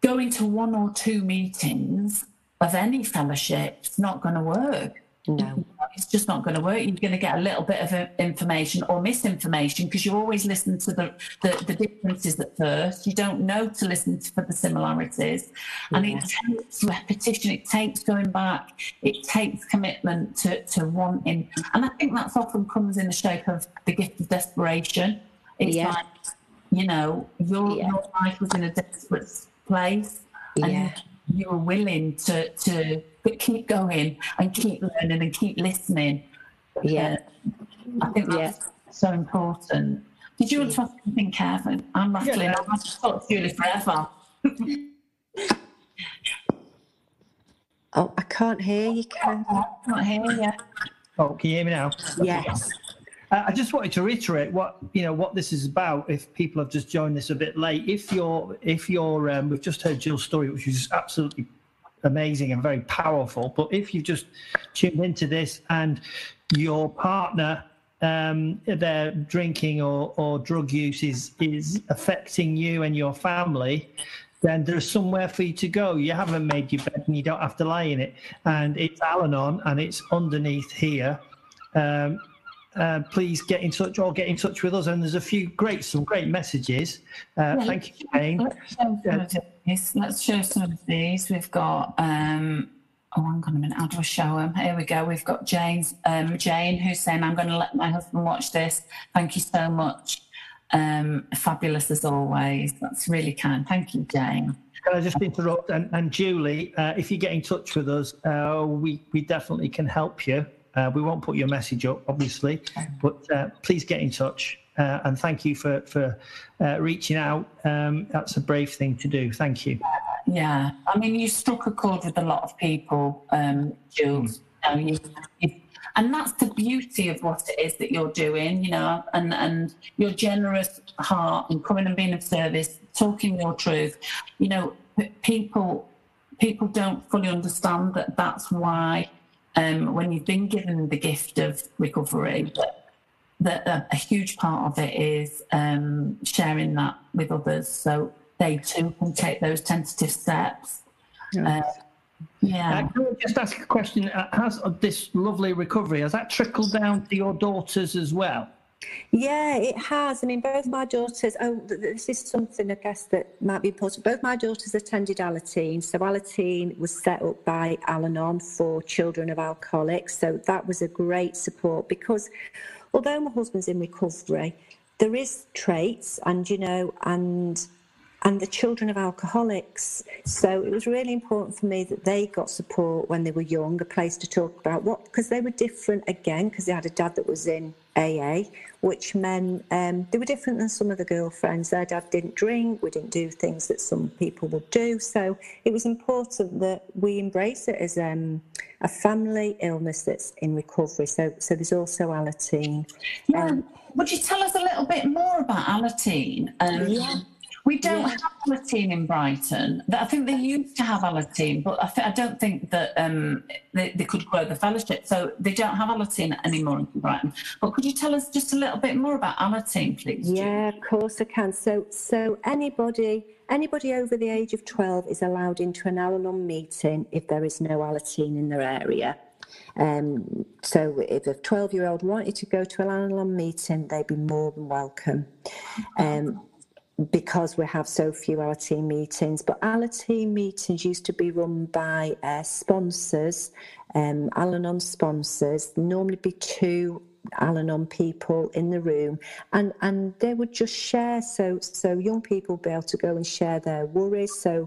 going to one or two meetings of any fellowship is not going to work. No it's just not going to work. You're going to get a little bit of uh, information or misinformation because you always listen to the, the, the, differences at first. You don't know to listen to, for the similarities. Yeah. And it takes repetition, it takes going back, it takes commitment to, to wanting. And I think that's often comes in the shape of the gift of desperation. It's yeah. like, you know, your, yeah. your life was in a desperate place. And you were willing to to keep going and keep learning and keep listening. Yeah. Uh, I think that's yeah. so important. Did you want to ask anything, Kevin? I'm rattling. Yeah. I've talked to Julie forever. oh, I can't hear you, Kev. I can't hear you. Oh, can you hear me now? Yes. Uh, I just wanted to reiterate what you know what this is about. If people have just joined this a bit late, if you're if you're um, we've just heard Jill's story, which is absolutely amazing and very powerful. But if you've just tuned into this and your partner um, their drinking or, or drug use is, is affecting you and your family, then there's somewhere for you to go. You haven't made your bed and you don't have to lie in it. And it's Al Anon and it's underneath here. Um, uh, please get in touch or get in touch with us. And there's a few great, some great messages. Uh, yeah, thank you, Jane. Let's show, let's show some of these. We've got um, oh, hang on a minute, how do I show them? Here we go. We've got Jane's, um, Jane who's saying, I'm going to let my husband watch this. Thank you so much. Um, fabulous as always. That's really kind. Thank you, Jane. Can I just interrupt? And, and Julie, uh, if you get in touch with us, uh, we, we definitely can help you. Uh, we won't put your message up, obviously, but uh, please get in touch. Uh, and thank you for, for uh, reaching out. Um, that's a brave thing to do. Thank you. Yeah, I mean, you struck a chord with a lot of people, um, Jules. You know, you, you, and that's the beauty of what it is that you're doing, you know, and, and your generous heart and coming and being of service, talking your truth. You know, people people don't fully understand that that's why um, when you've been given the gift of recovery, that, that a, a huge part of it is um, sharing that with others. So they too can take those tentative steps. Yeah. Uh, yeah. Uh, can I just ask a question? Uh, has this lovely recovery has that trickled down to your daughters as well? Yeah, it has. I mean, both my daughters, oh, this is something I guess that might be important. Both my daughters attended Alateen. So, Alateen was set up by Al Anon for children of alcoholics. So, that was a great support because although my husband's in recovery, there is traits and, you know, and and the children of alcoholics. So it was really important for me that they got support when they were young, a place to talk about what, because they were different again, because they had a dad that was in AA, which meant um, they were different than some of the girlfriends. Their dad didn't drink, we didn't do things that some people would do. So it was important that we embrace it as um, a family illness that's in recovery. So, so there's also Alateen. Yeah. Um, would you tell us a little bit more about Alateen? Um, yeah. We don't yeah. have Alateen in Brighton. I think they used to have a Alateen, but I, th- I don't think that um, they, they, could grow the fellowship. So they don't have a Alateen anymore in Brighton. But could you tell us just a little bit more about a Alateen, please? Yeah, of course I can. So, so anybody anybody over the age of 12 is allowed into an Al-Anon meeting if there is no Alateen in their area. Um, so if a 12 year old wanted to go to an Al-Anon meeting, they'd be more than welcome. Um, because we have so few Alateen meetings. But Alateen meetings used to be run by uh, sponsors, um, Al Anon sponsors. Normally be two Al Anon people in the room, and and they would just share. So so young people be able to go and share their worries. So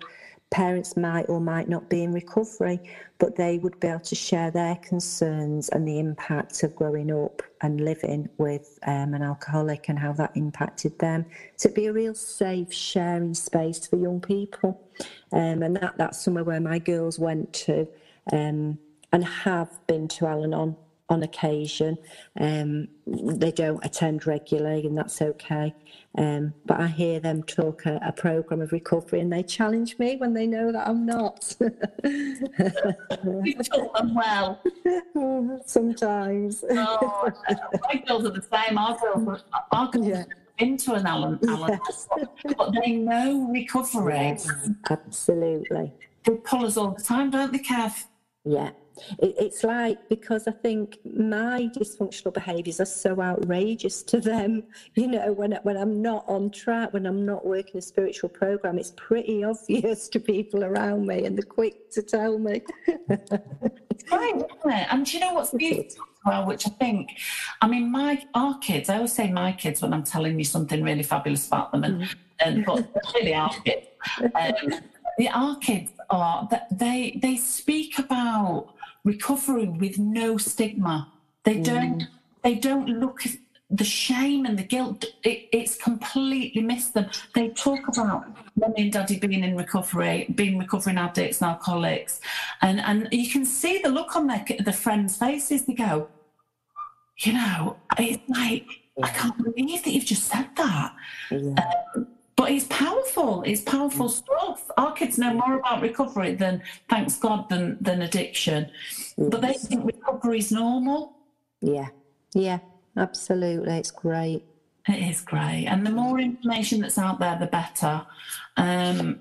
parents might or might not be in recovery, but they would be able to share their concerns and the impact of growing up and living with um, an alcoholic and how that impacted them. So it'd be a real safe sharing space for young people. Um, and that, that's somewhere where my girls went to um, and have been to Al Anon on occasion. Um, they don't attend regularly, and that's okay. Um, but I hear them talk a, a program of recovery, and they challenge me when they know that I'm not. you taught them well. Sometimes. oh, my girls are the same. Our girls, our girls yeah. into an Alan, but they know recovery. Yes, absolutely. They pull us all the time, don't they, Kev? Yeah, it, it's like because I think my dysfunctional behaviours are so outrageous to them. You know, when when I'm not on track, when I'm not working a spiritual program, it's pretty obvious to people around me, and they're quick to tell me. it's great, isn't it? And do you know what's beautiful? Well, which I think, I mean, my our kids. I always say my kids when I'm telling you something really fabulous about them, and, mm. and but really our kids. Um, the our kids are that they they speak about recovery with no stigma. They don't they don't look at the shame and the guilt. It, it's completely missed them. They talk about mummy and daddy being in recovery, being recovering addicts and alcoholics, and and you can see the look on their the friends' faces. They go, you know, it's like I can't believe that you've just said that. Um, but it's powerful. It's powerful stuff. Our kids know more about recovery than, thanks God, than than addiction. But they think recovery is normal. Yeah, yeah, absolutely. It's great. It is great, and the more information that's out there, the better. Um,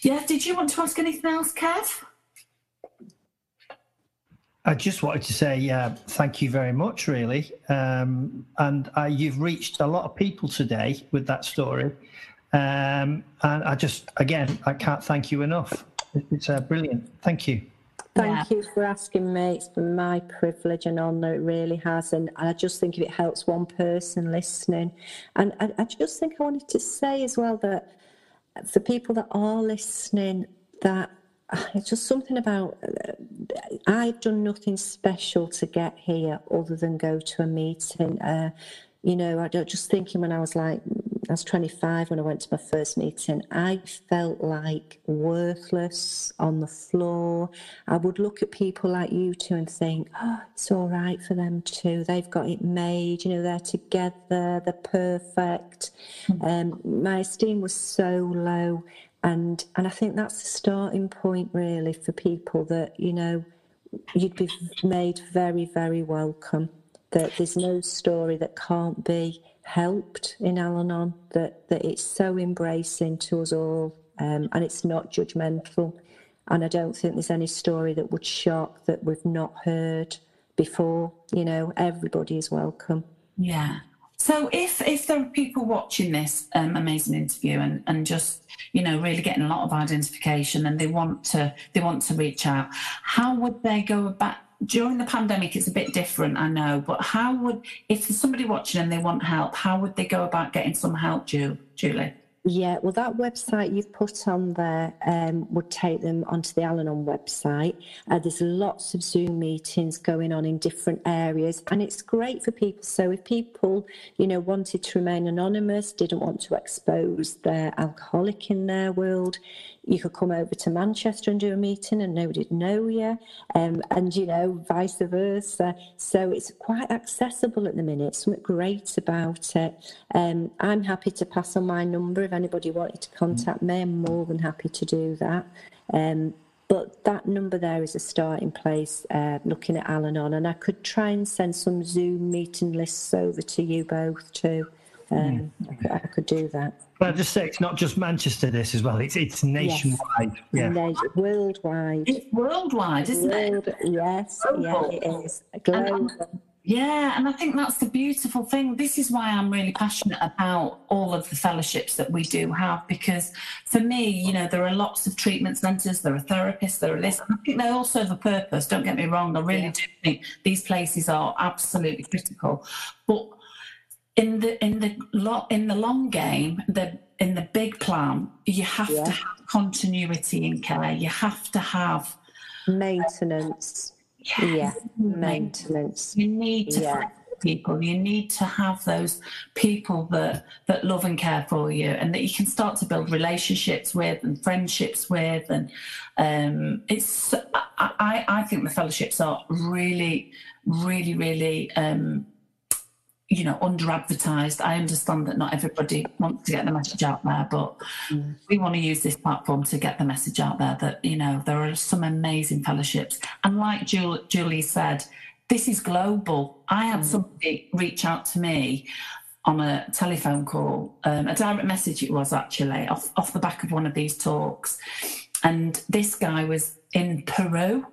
yeah. Did you want to ask anything else, Kev? I just wanted to say uh, thank you very much, really. Um, and uh, you've reached a lot of people today with that story. Um, and I just, again, I can't thank you enough. It's uh, brilliant. Thank you. Thank Yeah. you for asking me. It's been my privilege and honour. It really has. And I just think if it helps one person listening, and I, I just think I wanted to say as well that for people that are listening, that uh, it's just something about uh, I've done nothing special to get here other than go to a meeting. Uh, you know, I don't just thinking when I was like, I was 25 when I went to my first meeting, I felt like worthless on the floor. I would look at people like you two and think, oh, it's all right for them too. They've got it made, you know, they're together, they're perfect. Um, my esteem was so low. And, and I think that's the starting point, really, for people that, you know, you'd be made very, very welcome. That there's no story that can't be helped in Al Anon, that, that it's so embracing to us all um, and it's not judgmental. And I don't think there's any story that would shock that we've not heard before. You know, everybody is welcome. Yeah. So if if there are people watching this um, amazing interview and, and just you know really getting a lot of identification and they want to they want to reach out, how would they go about during the pandemic? It's a bit different, I know, but how would if there's somebody watching and they want help, how would they go about getting some help, Julie? Yeah, well, that website you've put on there um, would take them onto the Al Anon website. Uh, there's lots of Zoom meetings going on in different areas, and it's great for people. So, if people, you know, wanted to remain anonymous, didn't want to expose their alcoholic in their world, you could come over to Manchester and do a meeting, and nobody'd know you, um, and you know, vice versa. So, it's quite accessible at the minute. Something great about it. Um, I'm happy to pass on my number if anybody wanted to contact me. I'm more than happy to do that. Um, but that number there is a starting place uh, looking at Al Anon, and I could try and send some Zoom meeting lists over to you both too. Um, I, could, I could do that. But I just say it's not just Manchester. This as well. It's it's nationwide. Yeah. And worldwide. It's worldwide, isn't it? World, yes, yeah, it is. Global. Yeah, and I think that's the beautiful thing. This is why I'm really passionate about all of the fellowships that we do have, because for me, you know, there are lots of treatment centres, there are therapists, there are this. I think they all serve a purpose. Don't get me wrong. I really do think these places are absolutely critical. But in the in the lo- in the long game, the in the big plan, you have Yeah. to have continuity in care. You have to have Maintenance. Yeah, maintenance. You need to Yeah. find people. You need to have those people that that love and care for you, and that you can start to build relationships with and friendships with. And um, it's I, I I think the fellowships are really, really, really. Um, you know, under advertised. I understand that not everybody wants to get the message out there, but we want to use this platform to get the message out there that, you know, there are some amazing fellowships. And like Jul- Julie said, this is global. I had somebody reach out to me on a telephone call, um, a direct message it was actually, off, off the back of one of these talks. And this guy was in Peru.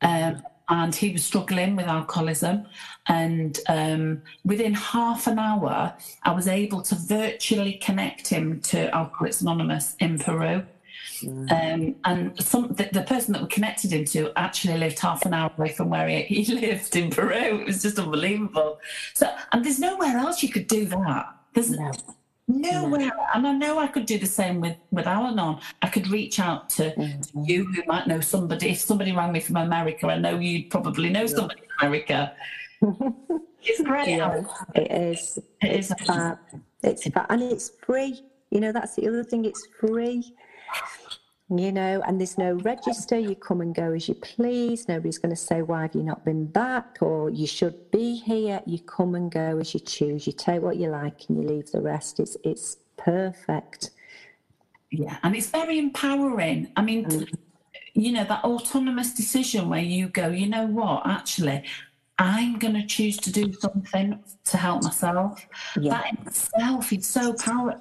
Um, and he was struggling with alcoholism. And um, within half an hour, I was able to virtually connect him to Alcoholics Anonymous in Peru. Um, and some the, the person that we connected him to actually lived half an hour away from where he, he lived in Peru. It was just unbelievable. So, and there's nowhere else you could do that. There's No. Nowhere. And I know I could do the same with, with Al Anon. I could reach out to, mm-hmm. to, you who might know somebody. If somebody rang me from America, I know you'd probably know somebody in America. it's great. Yeah, it is. It is fab. It's fab. And it's free. You know, that's the other thing. It's free you know, and there's no register. You come and go as you please. Nobody's going to say, Why have you not been back? or You should be here. You come and go as you choose. You take what you like and you leave the rest. It's, it's perfect. Yeah, and it's very empowering. I mean, mm. you know, that autonomous decision where you go, you know what, actually, I'm going to choose to do something to help myself. Yeah. That in itself is so power,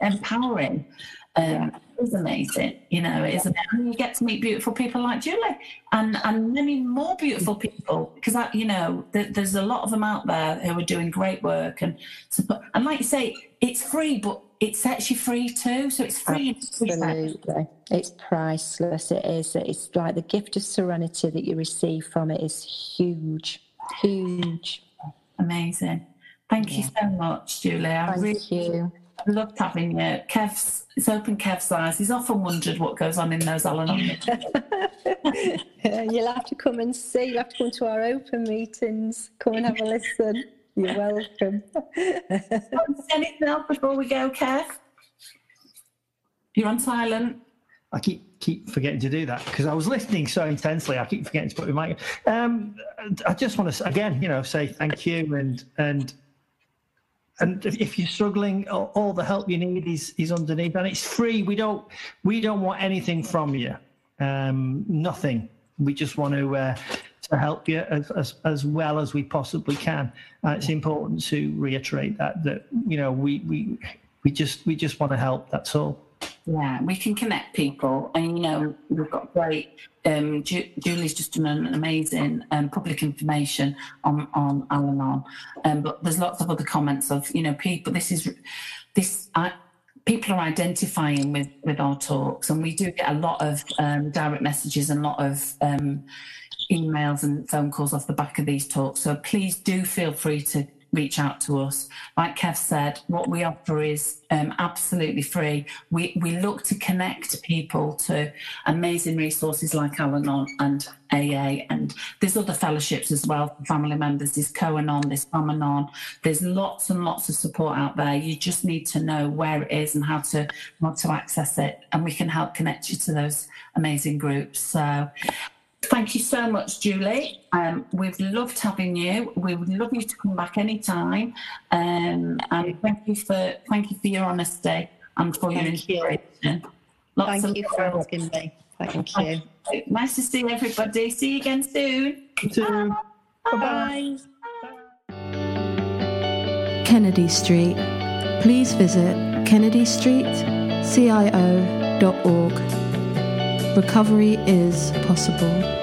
empowering. Um, is amazing. You know, it is amazing. And you get to meet beautiful people like Julie and, and many more beautiful people because, I, you know, th- there's a lot of them out there who are doing great work. And, and like you say, it's free, but it sets you free too. So it's free. Absolutely. It's priceless. It is. It's like the gift of serenity that you receive from it is huge, huge. Amazing. Thank yeah. you so much, Julie. I Thank really, you loved having you. Kev's, it's open Kev's eyes. He's often wondered what goes on in those Al-Anon You'll have to come and see. You'll have to come to our open meetings. Come and have a listen. You're welcome. Anything else before we go, Kev? You're on silent. I keep keep forgetting to do that because I was listening so intensely. I keep forgetting to put my mic. Um, I just want to again, you know, say thank you and and and if you're struggling, all the help you need is is underneath, and it's free. We don't we don't want anything from you, um, nothing. We just want to uh, to help you as, as as well as we possibly can. And it's important to reiterate that that you know we we we just we just want to help. That's all. Yeah, we can connect people, and you know we've got great. Um, Ju- Julie's just done an amazing um, public information on on Al-Anon, um, but there's lots of other comments of you know people. This is this. I, people are identifying with with our talks, and we do get a lot of um, direct messages and a lot of um, emails and phone calls off the back of these talks. So please do feel free to reach out to us. Like Kev said, what we offer is um, absolutely free. We, we look to connect people to amazing resources like Al Anon and AA, and there's other fellowships as well for family members. There's Co-Anon, there's Famanon. There's lots and lots of support out there. You just need to know where it is and how to how to access it, and we can help connect you to those amazing groups. So Thank you so much, Julie. Um, we've loved having you. We would love you to come back anytime. Um, and thank you for thank you for your honesty and for your inspiration. Lots thank you for asking me. Thank you. Nice to see everybody. See you again soon. Bye. Bye. Kennedy Street. Please visit kennedystreetcio.org. Recovery is possible.